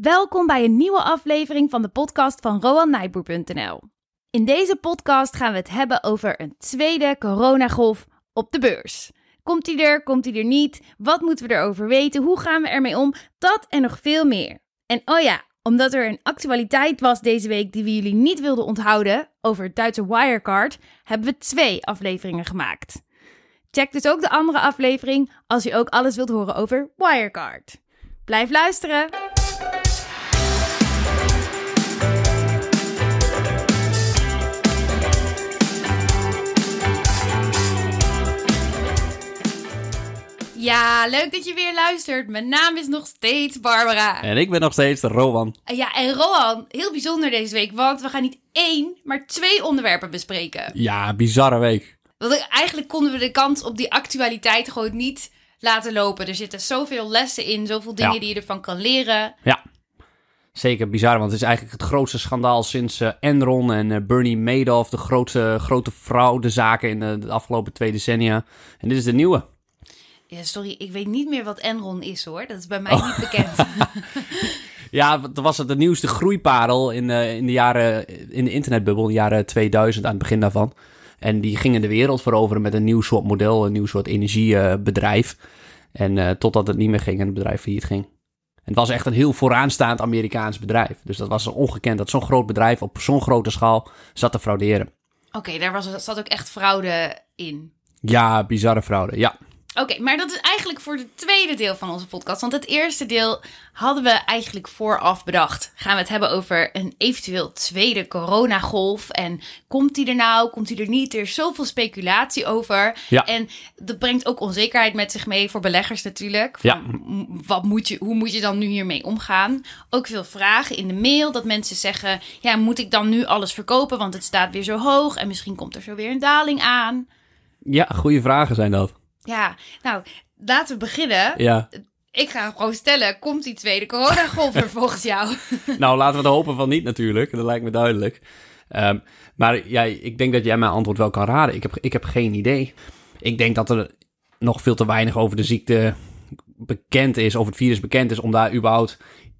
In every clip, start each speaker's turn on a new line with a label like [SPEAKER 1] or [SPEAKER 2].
[SPEAKER 1] Welkom bij een nieuwe aflevering van de podcast van RoanNijboer.nl. In deze podcast gaan we het hebben over een tweede coronagolf op de beurs. Komt die er, komt die er niet? Wat moeten we erover weten? Hoe gaan we ermee om? Dat en nog veel meer. En oh ja, omdat er een actualiteit was deze week die we jullie niet wilden onthouden over het Duitse Wirecard, hebben we twee afleveringen gemaakt. Check dus ook de andere aflevering als u ook alles wilt horen over Wirecard. Blijf luisteren! Ja, leuk dat je weer luistert. Mijn naam is nog steeds Barbara.
[SPEAKER 2] En ik ben nog steeds Rowan.
[SPEAKER 1] Ja, en Rohan, heel bijzonder deze week, want we gaan niet één, maar twee onderwerpen bespreken.
[SPEAKER 2] Ja, bizarre week.
[SPEAKER 1] Want eigenlijk konden we de kans op die actualiteit gewoon niet laten lopen. Er zitten zoveel lessen in, zoveel dingen
[SPEAKER 2] Ja.
[SPEAKER 1] die je ervan kan leren.
[SPEAKER 2] Ja, zeker bizar, want het is eigenlijk het grootste schandaal sinds eh, Enron en eh, Bernie Madoff, de grootste, grote fraudezaken in de afgelopen twee decennia. En dit is de nieuwe.
[SPEAKER 1] Ja, sorry, ik weet niet meer wat Enron is hoor. Dat is bij mij
[SPEAKER 2] Oh.
[SPEAKER 1] niet bekend.
[SPEAKER 2] Ja, toen was het de nieuwste groeiparel in, eh, in de jaren, in de internetbubbel, in de jaren 2000, aan het begin daarvan. En die gingen de wereld veroveren met een nieuw soort model, een nieuw soort energiebedrijf. en eh, totdat het niet meer ging en het bedrijf failliet ging. En het was echt een heel vooraanstaand Amerikaans bedrijf. Dus dat was ongekend dat zo'n groot bedrijf op zo'n grote schaal zat te frauderen.
[SPEAKER 1] Oké, daar was, zat ook echt fraude in.
[SPEAKER 2] Ja, bizarre fraude, ja.
[SPEAKER 1] Oké, maar dat is eigenlijk voor het tweede deel van onze podcast. Want het eerste deel hadden we eigenlijk vooraf bedacht. Gaan we het hebben over een eventueel tweede coronagolf. En komt die er nou, komt die er niet? Er is zoveel speculatie over.
[SPEAKER 2] Ja.
[SPEAKER 1] En dat brengt ook onzekerheid met zich mee voor beleggers natuurlijk.
[SPEAKER 2] Ja.
[SPEAKER 1] Van, m- Wat moet je, hoe moet je dan nu hiermee omgaan? Ook veel vragen in de mail dat mensen zeggen... Ja, moet ik dan nu alles verkopen? Want het staat weer zo hoog en misschien komt er zo weer een daling aan.
[SPEAKER 2] Ja, goede vragen zijn dat.
[SPEAKER 1] Ja, nou, laten we beginnen.
[SPEAKER 2] Ja.
[SPEAKER 1] Ik ga gewoon stellen, komt die tweede coronagolf er volgens jou?
[SPEAKER 2] Nou, laten we het hopen van niet natuurlijk. Dat lijkt me duidelijk. Ehm, maar ja, ik denk dat jij mijn antwoord wel kan raden. Ik heb, ik heb geen idee. Ik denk dat er nog veel te weinig over de ziekte bekend is, over het virus bekend is, om daar überhaupt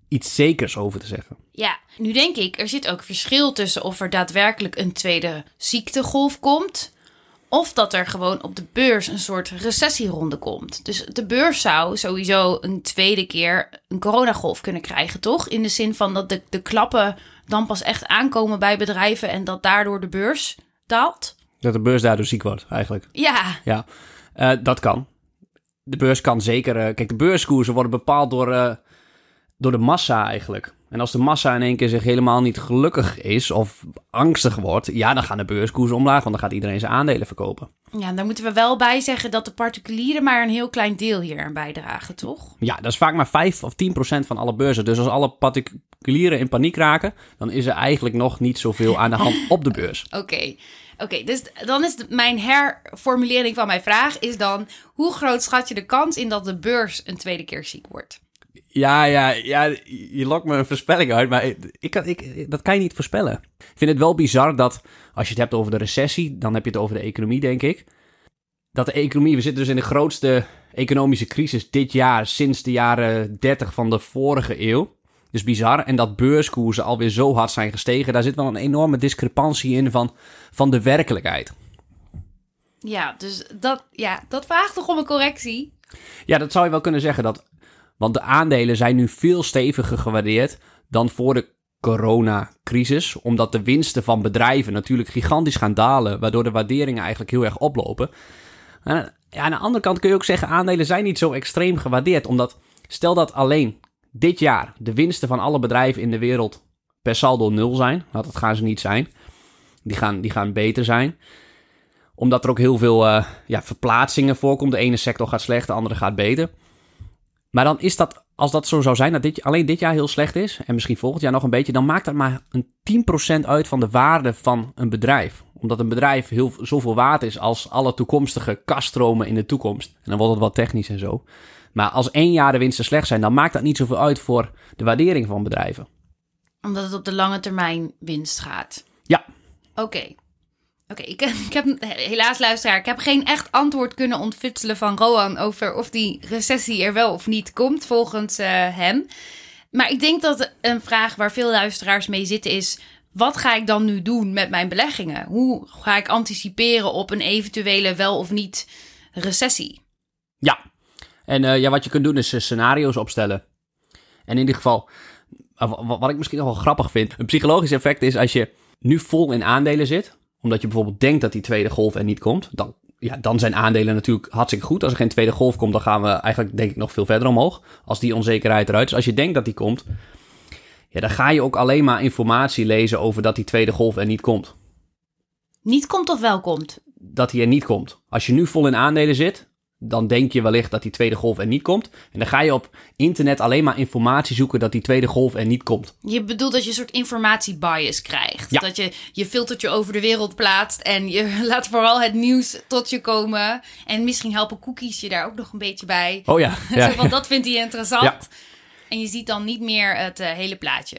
[SPEAKER 2] iets zekers over te zeggen.
[SPEAKER 1] Ja, nu denk ik, er zit ook verschil tussen of er daadwerkelijk een tweede ziektegolf komt... of dat er gewoon op de beurs een soort recessieronde komt. Dus de beurs zou sowieso een tweede keer een coronagolf kunnen krijgen, toch? In de zin van dat de, de klappen dan pas echt aankomen bij bedrijven... en dat daardoor de beurs daalt.
[SPEAKER 2] Dat de beurs daardoor ziek wordt, eigenlijk.
[SPEAKER 1] Ja,
[SPEAKER 2] Ja, Eh, dat kan. De beurs kan zeker... eh, kijk, de beurskoersen worden bepaald door, eh, door de massa eigenlijk. En als de massa in één keer zich helemaal niet gelukkig is of angstig wordt... ja, dan gaan de beurskoersen omlaag, want dan gaat iedereen zijn aandelen verkopen.
[SPEAKER 1] Ja, daar moeten we wel bij zeggen dat de particulieren maar een heel klein deel hier aan bijdragen, toch?
[SPEAKER 2] Ja, dat is vaak maar 5 of 10 procent van alle beurzen. Dus als alle particulieren in paniek raken... dan is er eigenlijk nog niet zoveel aan de hand op de beurs.
[SPEAKER 1] Oké, oké. dus dan is de- mijn herformulering van mijn vraag is dan... hoe groot schat je de kans in dat de beurs een tweede keer ziek wordt?
[SPEAKER 2] Ja, ja, ja, je lokt me een voorspelling uit, maar ik, kan, ik, dat kan je niet voorspellen. Ik vind het wel bizar dat, als je het hebt over de recessie, dan heb je het over de economie, denk ik. Dat de economie, we zitten dus in de grootste economische crisis dit jaar sinds de jaren 30 van de vorige eeuw. Dus bizar. En dat beurskoersen alweer zo hard zijn gestegen, daar zit wel een enorme discrepantie in van, van de werkelijkheid.
[SPEAKER 1] Ja, dus dat, ja, dat vraagt toch om een correctie?
[SPEAKER 2] Ja, dat zou je wel kunnen zeggen. Dat, want de aandelen zijn nu veel steviger gewaardeerd dan voor de coronacrisis. Omdat de winsten van bedrijven natuurlijk gigantisch gaan dalen. Waardoor de waarderingen eigenlijk heel erg oplopen. En, ja, aan de andere kant kun je ook zeggen, aandelen zijn niet zo extreem gewaardeerd. Omdat, stel dat alleen dit jaar de winsten van alle bedrijven in de wereld per saldo nul zijn. Nou, dat gaan ze niet zijn. Die gaan, die gaan beter zijn omdat er ook heel veel eh, ja, verplaatsingen voorkomt. De ene sector gaat slecht, de andere gaat beter. Maar dan is dat, als dat zo zou zijn, dat dit, alleen dit jaar heel slecht is, en misschien volgend jaar nog een beetje, dan maakt dat maar een 10% uit van de waarde van een bedrijf. Omdat een bedrijf heel, zoveel waard is als alle toekomstige kaststromen in de toekomst. En dan wordt het wat technisch en zo. Maar als één jaar de winsten slecht zijn, dan maakt dat niet zoveel uit voor de waardering van bedrijven.
[SPEAKER 1] Omdat het op de lange termijn winst gaat.
[SPEAKER 2] Ja,
[SPEAKER 1] Oké. Oké, ik, ik heb helaas luisteraar, ik heb geen echt antwoord kunnen ontfutselen van Rohan over of die recessie er wel of niet komt volgens eh, hem. Maar ik denk dat een vraag waar veel luisteraars mee zitten is: wat ga ik dan nu doen met mijn beleggingen? Hoe ga ik anticiperen op een eventuele wel of niet recessie?
[SPEAKER 2] Ja, en uh, ja, wat je kunt doen is uh, scenario's opstellen. En in ieder geval, wat ik misschien nog wel grappig vind, een psychologisch effect is als je nu vol in aandelen zit, omdat je bijvoorbeeld denkt dat die tweede golf er niet komt, dan, ja, dan zijn aandelen natuurlijk hartstikke goed. Als er geen tweede golf komt, dan gaan we eigenlijk denk ik nog veel verder omhoog, als die onzekerheid eruit is. Als je denkt dat die komt, ja, dan ga je ook alleen maar informatie lezen over dat die tweede golf er niet komt.
[SPEAKER 1] Niet komt of wel komt?
[SPEAKER 2] Dat hij er niet komt. Als je nu vol in aandelen zit, dan denk je wellicht dat die tweede golf er niet komt. En dan ga je op internet alleen maar informatie zoeken dat die tweede golf er niet komt.
[SPEAKER 1] Je bedoelt dat je een soort informatiebias krijgt.
[SPEAKER 2] Ja.
[SPEAKER 1] Dat je je filtertje over de wereld plaatst en je laat vooral het nieuws tot je komen. En misschien helpen cookies je daar ook nog een beetje bij.
[SPEAKER 2] Oh ja. ja.
[SPEAKER 1] Zo van, dat vindt hij interessant.
[SPEAKER 2] Ja.
[SPEAKER 1] En je ziet dan niet meer het uh, hele plaatje.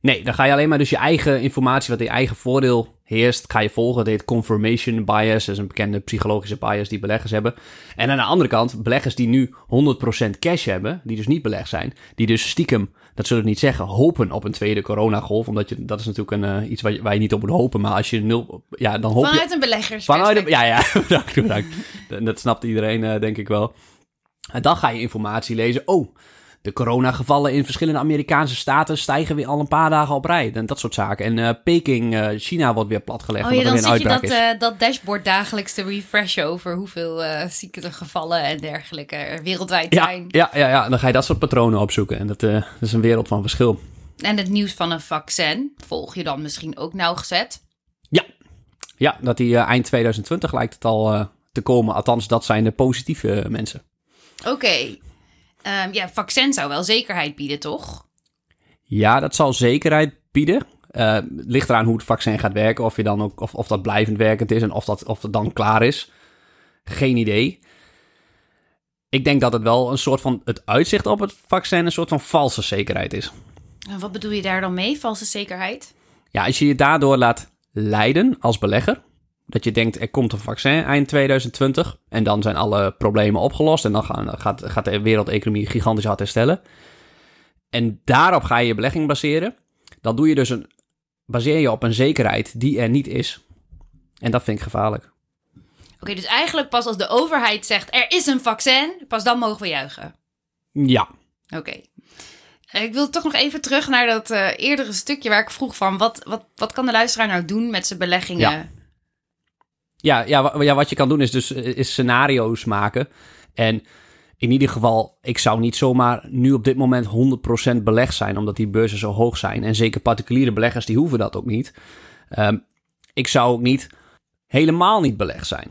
[SPEAKER 2] Nee, dan ga je alleen maar dus je eigen informatie, wat in je eigen voordeel heerst, ga je volgen. Dat heet confirmation bias. Dat is een bekende psychologische bias die beleggers hebben. En aan de andere kant, beleggers die nu 100% cash hebben, die dus niet belegd zijn, die dus stiekem, dat zullen we niet zeggen, hopen op een tweede coronagolf. Omdat je, dat is natuurlijk een, uh, iets waar je, waar je, niet op moet hopen. Maar als je nul, ja, dan hoop
[SPEAKER 1] Vanuit
[SPEAKER 2] je...
[SPEAKER 1] een beleggers.
[SPEAKER 2] Vanuit een, ja, ja, bedankt, bedankt. dat snapt iedereen, uh, denk ik wel. En dan ga je informatie lezen. Oh, de coronagevallen in verschillende Amerikaanse staten stijgen weer al een paar dagen op rij. En dat soort zaken. En uh, Peking, uh, China wordt weer platgelegd.
[SPEAKER 1] Oh ja, dan zit je dat, uh, dat dashboard dagelijks te refreshen over hoeveel ziektegevallen en dergelijke er wereldwijd
[SPEAKER 2] ja,
[SPEAKER 1] zijn.
[SPEAKER 2] Ja, ja, ja, dan ga je dat soort patronen opzoeken. En dat, dat is een wereld van verschil.
[SPEAKER 1] En het nieuws van een vaccin volg je dan misschien ook nauwgezet?
[SPEAKER 2] Ja, ja dat die eind 2020 lijkt het al te komen. Althans, dat zijn de positieve mensen.
[SPEAKER 1] Oké. Okay. Um, ja, vaccin zou wel zekerheid bieden, toch?
[SPEAKER 2] Ja, dat zal zekerheid bieden. Uh, ligt eraan hoe het vaccin gaat werken. Of, je dan ook, of, of dat blijvend werkend is en of dat, of dat dan klaar is. Geen idee. Ik denk dat het wel een soort van het uitzicht op het vaccin een soort van valse zekerheid is.
[SPEAKER 1] En wat bedoel je daar dan mee, valse zekerheid?
[SPEAKER 2] Ja, als je je daardoor laat leiden als belegger. Dat je denkt, er komt een vaccin eind 2020 en dan zijn alle problemen opgelost en dan gaan, gaat, gaat de wereldeconomie gigantisch hard herstellen. En daarop ga je je belegging baseren. Dan doe je dus een, baseer je op een zekerheid die er niet is. En dat vind ik gevaarlijk.
[SPEAKER 1] Oké, okay, dus eigenlijk pas als de overheid zegt er is een vaccin, pas dan mogen we juichen.
[SPEAKER 2] Ja.
[SPEAKER 1] Oké. Okay. Ik wil toch nog even terug naar dat uh, eerdere stukje waar ik vroeg van wat, wat, wat kan de luisteraar nou doen met zijn beleggingen?
[SPEAKER 2] Ja. Ja, ja, ja, wat je kan doen is dus is scenario's maken. En in ieder geval, ik zou niet zomaar nu op dit moment 100% belegd zijn, omdat die beurzen zo hoog zijn. En zeker particuliere beleggers, die hoeven dat ook niet. Um, ik zou ook niet helemaal niet belegd zijn.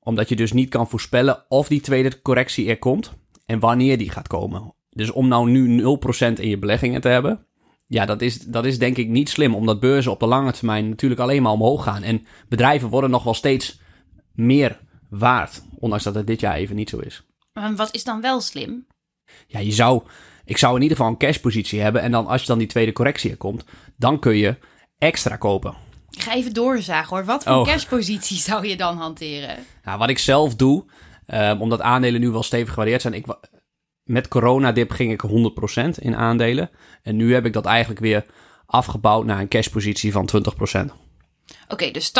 [SPEAKER 2] Omdat je dus niet kan voorspellen of die tweede correctie er komt en wanneer die gaat komen. Dus om nou nu 0% in je beleggingen te hebben, ja, dat is, dat is denk ik niet slim, omdat beurzen op de lange termijn natuurlijk alleen maar omhoog gaan. En bedrijven worden nog wel steeds meer waard, ondanks dat het dit jaar even niet zo is.
[SPEAKER 1] Maar wat is dan wel slim?
[SPEAKER 2] Ja, je zou, ik zou in ieder geval een cashpositie hebben. En dan als je dan die tweede correctie er komt, dan kun je extra kopen.
[SPEAKER 1] Ik ga even doorzagen hoor. Wat voor oh. cashpositie zou je dan hanteren?
[SPEAKER 2] Nou, wat ik zelf doe, um, omdat aandelen nu wel stevig gewaardeerd zijn. Ik, met coronadip ging ik 100% in aandelen. En nu heb ik dat eigenlijk weer afgebouwd naar een cashpositie van 20%.
[SPEAKER 1] Oké, okay, dus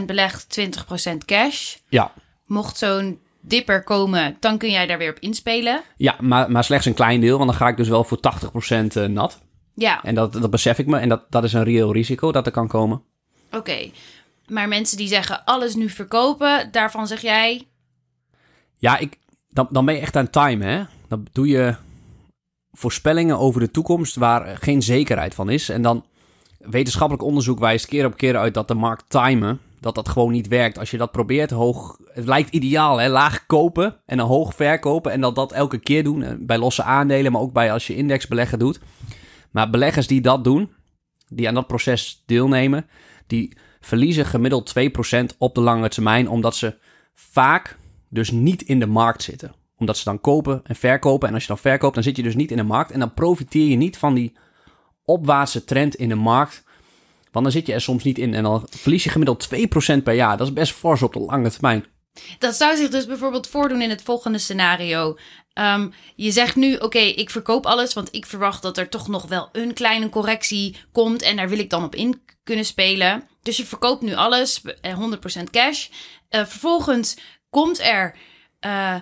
[SPEAKER 1] 80% belegd, 20% cash.
[SPEAKER 2] Ja.
[SPEAKER 1] Mocht zo'n dipper komen, dan kun jij daar weer op inspelen.
[SPEAKER 2] Ja, maar, maar slechts een klein deel, want dan ga ik dus wel voor 80% nat.
[SPEAKER 1] Ja.
[SPEAKER 2] En dat, dat besef ik me. En dat, dat is een reëel risico dat er kan komen.
[SPEAKER 1] Oké. Okay. Maar mensen die zeggen alles nu verkopen, daarvan zeg jij...
[SPEAKER 2] Ja, ik, dan, dan ben je echt aan time, hè? Dan doe je voorspellingen over de toekomst waar geen zekerheid van is. En dan wetenschappelijk onderzoek wijst keer op keer uit dat de markt timen, dat dat gewoon niet werkt. Als je dat probeert hoog, het lijkt ideaal hè, laag kopen en dan hoog verkopen en dat dat elke keer doen. eh, Bij losse aandelen, maar ook bij als je indexbeleggen doet. Maar beleggers die dat doen, die aan dat proces deelnemen, die verliezen gemiddeld 2% op de lange termijn, omdat ze vaak dus niet in de markt zitten omdat ze dan kopen en verkopen. En als je dan verkoopt, dan zit je dus niet in de markt. En dan profiteer je niet van die opwaartse trend in de markt. Want dan zit je er soms niet in. En dan verlies je gemiddeld 2% per jaar. Dat is best fors op de lange termijn.
[SPEAKER 1] Dat zou zich dus bijvoorbeeld voordoen in het volgende scenario. Um, je zegt nu, oké, ik verkoop alles, want ik verwacht dat er toch nog wel een kleine correctie komt en daar wil ik dan op in kunnen spelen. Dus je verkoopt nu alles, 100% eh, cash. Uh, vervolgens komt er, uh,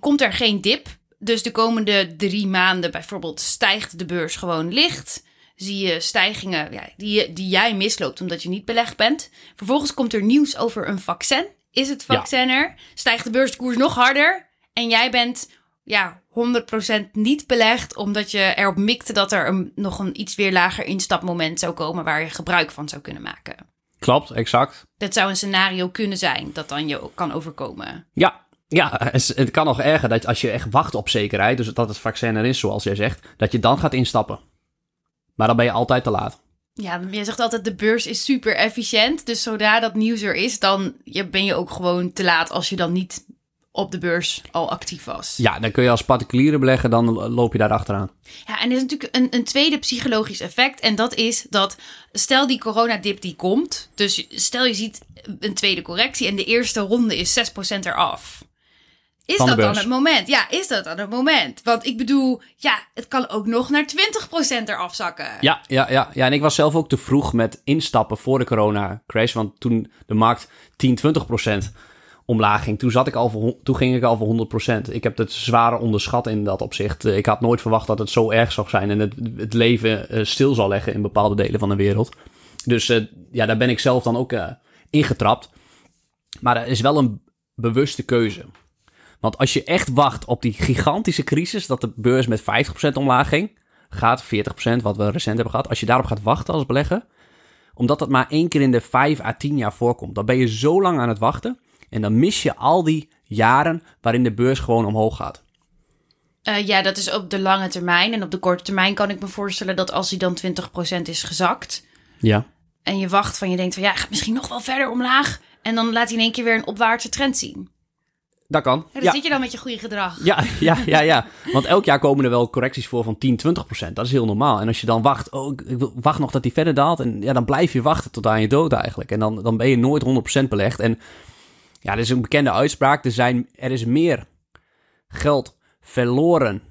[SPEAKER 1] komt er geen dip. Dus de komende drie maanden bijvoorbeeld stijgt de beurs gewoon licht. Zie je stijgingen ja, die, die jij misloopt omdat je niet belegd bent. Vervolgens komt er nieuws over een vaccin. Is het vaccin er? Stijgt de beurskoers nog harder? En jij bent ja, 100% niet belegd, omdat je erop mikte dat er een, nog een iets weer lager instapmoment zou komen waar je gebruik van zou kunnen maken.
[SPEAKER 2] Klopt, exact.
[SPEAKER 1] Dat zou een scenario kunnen zijn dat dan je kan overkomen.
[SPEAKER 2] Ja, ja, het kan nog erger dat als je echt wacht op zekerheid, dus dat het vaccin er is, zoals jij zegt, dat je dan gaat instappen. Maar dan ben je altijd te laat.
[SPEAKER 1] Ja, je zegt altijd de beurs is super efficiënt. Dus zodra dat nieuws er is, dan ben je ook gewoon te laat als je dan niet op de beurs al actief was.
[SPEAKER 2] Ja, dan kun je als particuliere beleggen, dan loop je daar achteraan.
[SPEAKER 1] Ja, en er is natuurlijk een, een tweede psychologisch effect. En dat is dat, stel die coronadip die komt. Dus stel je ziet een tweede correctie en de eerste ronde is 6% eraf. Is dat dan het moment? Ja, is dat dan het moment? Want ik bedoel, ja, het kan ook nog naar 20% eraf zakken.
[SPEAKER 2] Ja, ja, ja, ja, en ik was zelf ook te vroeg met instappen voor de corona-crash. Want toen de markt 10, 20% omlaag ging, toen, zat ik al voor, toen ging ik al voor 100%. Ik heb het zware onderschat in dat opzicht. Eh, ik had nooit verwacht dat het zo erg zou zijn en het, het leven uh, stil zal leggen in bepaalde delen van de wereld. Dus uh, ja, daar ben ik zelf dan ook ingetrapt. Maar er is wel een bewuste keuze. Want als je echt wacht op die gigantische crisis, dat de beurs met 50% omlaag ging, gaat 40%, wat we recent hebben gehad, als je daarop gaat wachten als belegger, omdat dat maar één keer in de 5 à 10 jaar voorkomt, dan ben je zo lang aan het wachten en dan mis je al die jaren waarin de beurs gewoon omhoog gaat.
[SPEAKER 1] Uh, ja, dat is op de lange termijn. En op de korte termijn kan ik me voorstellen dat als hij dan 20% is gezakt.
[SPEAKER 2] Ja.
[SPEAKER 1] En je wacht van je denkt van ja, gaat misschien nog wel verder omlaag. En dan laat hij in één keer weer een opwaartse trend zien.
[SPEAKER 2] Dat kan.
[SPEAKER 1] Dan zit je dan met je goede gedrag.
[SPEAKER 2] Ja, ja, ja, ja. Want elk jaar komen er wel correcties voor van 10, 20 procent. Dat is heel normaal. En als je dan wacht, oh, ik wacht nog dat die verder daalt. En ja, dan blijf je wachten tot aan je dood eigenlijk. En dan, dan ben je nooit 100% belegd. En ja, er is een bekende uitspraak. Er, zijn, er is meer geld verloren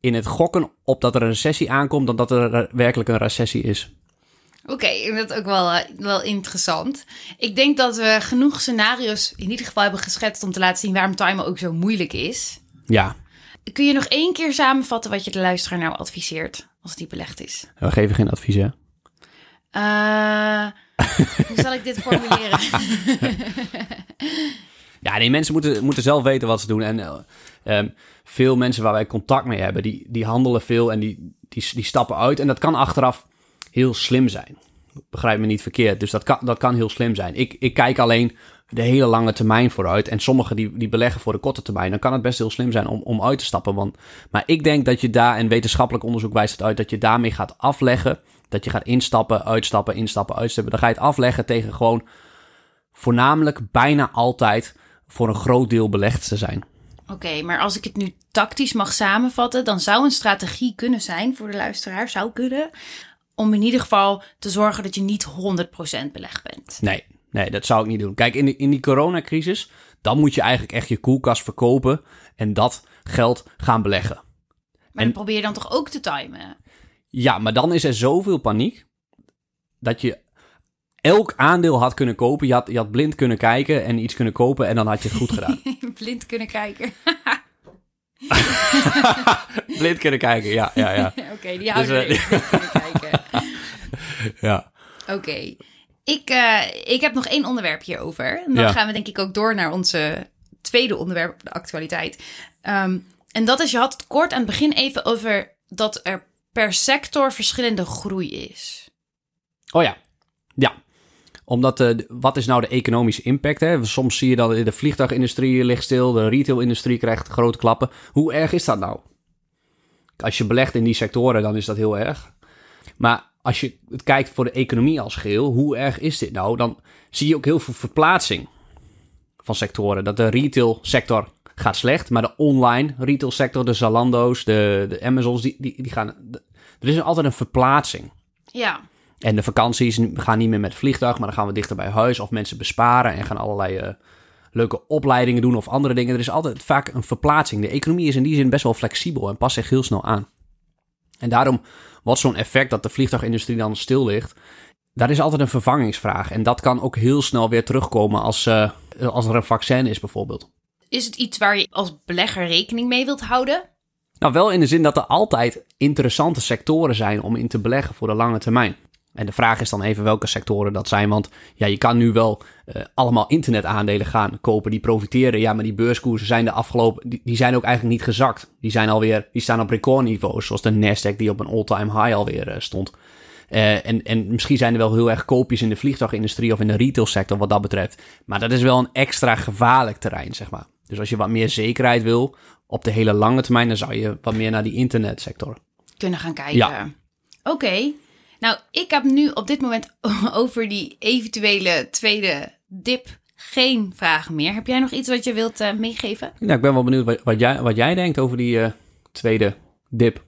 [SPEAKER 2] in het gokken op dat er een recessie aankomt... dan dat er werkelijk een recessie is.
[SPEAKER 1] Oké, okay, dat is ook wel, eh, wel interessant. Ik denk dat we genoeg scenario's in ieder geval hebben geschetst om te laten zien waarom timen ook zo moeilijk is.
[SPEAKER 2] Ja.
[SPEAKER 1] Kun je nog één keer samenvatten wat je de luisteraar nou adviseert als die belegd is?
[SPEAKER 2] We geven geen advies, hè?
[SPEAKER 1] Uh, hoe zal ik dit formuleren?
[SPEAKER 2] ja, die mensen moeten, moeten zelf weten wat ze doen. En uh, veel mensen waar wij contact mee hebben, die, die handelen veel en die, die, die stappen uit. En dat kan achteraf heel slim zijn. Begrijp me niet verkeerd. Dus dat kan, dat kan heel slim zijn. Ik, ik kijk alleen de hele lange termijn vooruit. En sommigen die, die beleggen voor de korte termijn. Dan kan het best heel slim zijn om, om uit te stappen. Want, maar ik denk dat je daar, en wetenschappelijk onderzoek wijst het uit, dat je daarmee gaat afleggen. Dat je gaat instappen, uitstappen, instappen, uitstappen. Dan ga je het afleggen tegen gewoon voornamelijk bijna altijd voor een groot deel belegd te zijn.
[SPEAKER 1] Oké, maar als ik het nu tactisch mag samenvatten, dan zou een strategie kunnen zijn voor de luisteraar, zou kunnen, om in ieder geval te zorgen dat je niet 100% belegd bent.
[SPEAKER 2] Nee, nee, dat zou ik niet doen. Kijk, in, de, in die coronacrisis, dan moet je eigenlijk echt je koelkast verkopen en dat geld gaan beleggen.
[SPEAKER 1] Maar dan probeer je dan toch ook te timen?
[SPEAKER 2] Ja, maar dan is er zoveel paniek dat je elk aandeel had kunnen kopen. Je had, je had blind kunnen kijken en iets kunnen kopen en dan had je het goed gedaan.
[SPEAKER 1] blind kunnen kijken.
[SPEAKER 2] blind kunnen kijken, ja, ja, ja.
[SPEAKER 1] Oké, die houden dus, uh, kunnen kijken.
[SPEAKER 2] Ja.
[SPEAKER 1] Oké. Ik, uh, ik heb nog één onderwerp hierover. En dan gaan we denk ik ook door naar onze tweede onderwerp, de actualiteit. Um, en dat is, je had het kort aan het begin even over dat er per sector verschillende groei is.
[SPEAKER 2] Oh ja, ja omdat, uh, wat is nou de economische impact? Hè? Soms zie je dat de vliegtuigindustrie ligt stil, de retailindustrie krijgt grote klappen. Hoe erg is dat nou? Als je belegt in die sectoren, dan is dat heel erg. Maar als je het kijkt voor de economie als geheel, hoe erg is dit nou? Dan zie je ook heel veel verplaatsing van sectoren. Dat de retailsector gaat slecht, maar de online retailsector, de Zalando's, de, de Amazons, die, die, die gaan... er is altijd een verplaatsing.
[SPEAKER 1] Ja.
[SPEAKER 2] En de vakanties gaan niet meer met vliegtuig, maar dan gaan we dichter bij huis. Of mensen besparen en gaan allerlei uh, leuke opleidingen doen of andere dingen. Er is altijd vaak een verplaatsing. De economie is in die zin best wel flexibel en past zich heel snel aan. En daarom wat zo'n effect dat de vliegtuigindustrie dan stil ligt, daar is altijd een vervangingsvraag. En dat kan ook heel snel weer terugkomen als, uh, als er een vaccin is bijvoorbeeld.
[SPEAKER 1] Is het iets waar je als belegger rekening mee wilt houden?
[SPEAKER 2] Nou, wel in de zin dat er altijd interessante sectoren zijn om in te beleggen voor de lange termijn. En de vraag is dan even welke sectoren dat zijn. Want ja, je kan nu wel uh, allemaal internetaandelen gaan kopen die profiteren. Ja, maar die beurskoersen zijn de afgelopen. Die, die, zijn ook eigenlijk niet gezakt. Die zijn alweer. Die staan op recordniveaus. Zoals de Nasdaq die op een all-time high alweer uh, stond. Uh, en, en misschien zijn er wel heel erg koopjes in de vliegtuigindustrie of in de retailsector wat dat betreft. Maar dat is wel een extra gevaarlijk terrein, zeg maar. Dus als je wat meer zekerheid wil op de hele lange termijn, dan zou je wat meer naar die internetsector
[SPEAKER 1] kunnen gaan kijken. Ja. Oké. Okay. Nou, ik heb nu op dit moment over die eventuele tweede dip geen vragen meer. Heb jij nog iets wat je wilt uh, meegeven?
[SPEAKER 2] Nou, ik ben wel benieuwd wat, wat, jij, wat jij denkt over die uh, tweede dip.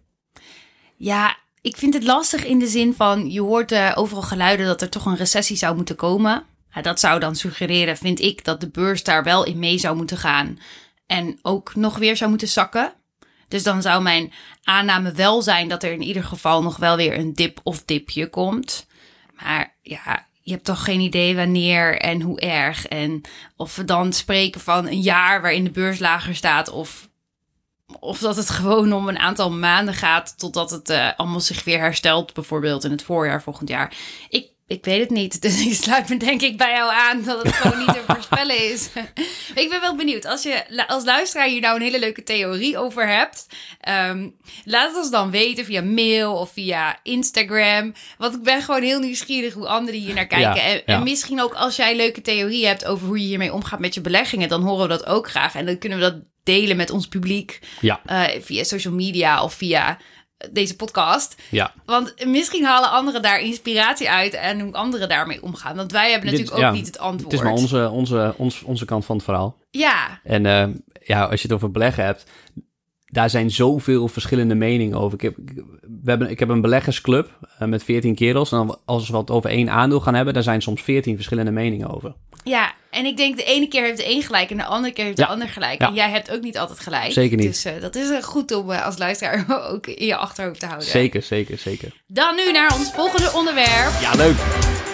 [SPEAKER 1] Ja, ik vind het lastig in de zin van je hoort uh, overal geluiden dat er toch een recessie zou moeten komen. Ja, dat zou dan suggereren, vind ik, dat de beurs daar wel in mee zou moeten gaan. En ook nog weer zou moeten zakken. Dus dan zou mijn aanname wel zijn dat er in ieder geval nog wel weer een dip of dipje komt. Maar ja, je hebt toch geen idee wanneer en hoe erg. En of we dan spreken van een jaar waarin de beurs lager staat. Of, of dat het gewoon om een aantal maanden gaat totdat het uh, allemaal zich weer herstelt. Bijvoorbeeld in het voorjaar volgend jaar. Ik ik weet het niet. Dus ik sluit me denk ik bij jou aan dat het gewoon niet te voorspellen is. ik ben wel benieuwd. Als je als luisteraar hier nou een hele leuke theorie over hebt. Um, laat het ons dan weten via mail of via Instagram. Want ik ben gewoon heel nieuwsgierig hoe anderen hier naar kijken. en, en, misschien ook als jij leuke theorie hebt over hoe je hiermee omgaat met je beleggingen. Dan horen we dat ook graag. En dan kunnen we dat delen met ons publiek.
[SPEAKER 2] Ja.
[SPEAKER 1] Uh, via social media of via deze podcast.
[SPEAKER 2] Ja.
[SPEAKER 1] Want misschien halen anderen daar inspiratie uit en hoe anderen daarmee omgaan. Want wij hebben natuurlijk ook niet het antwoord.
[SPEAKER 2] Het is maar onze, onze, onze, onze kant van het verhaal.
[SPEAKER 1] Ja.
[SPEAKER 2] En uh, ja, als je het over beleggen hebt, daar zijn zoveel verschillende meningen over. Ik heb, we hebben, ik heb een beleggersclub uh, met 14 kerels. En als we het over één aandeel gaan hebben, daar zijn soms 14 verschillende meningen over.
[SPEAKER 1] Ja, en ik denk de ene keer heeft de een gelijk en de andere keer heeft de ander gelijk. En jij hebt ook niet altijd gelijk.
[SPEAKER 2] Zeker niet.
[SPEAKER 1] Dus uh, dat is goed om uh, als luisteraar ook in je achterhoofd te houden.
[SPEAKER 2] Zeker, zeker, zeker.
[SPEAKER 1] Dan nu naar ons volgende onderwerp.
[SPEAKER 2] Ja, leuk.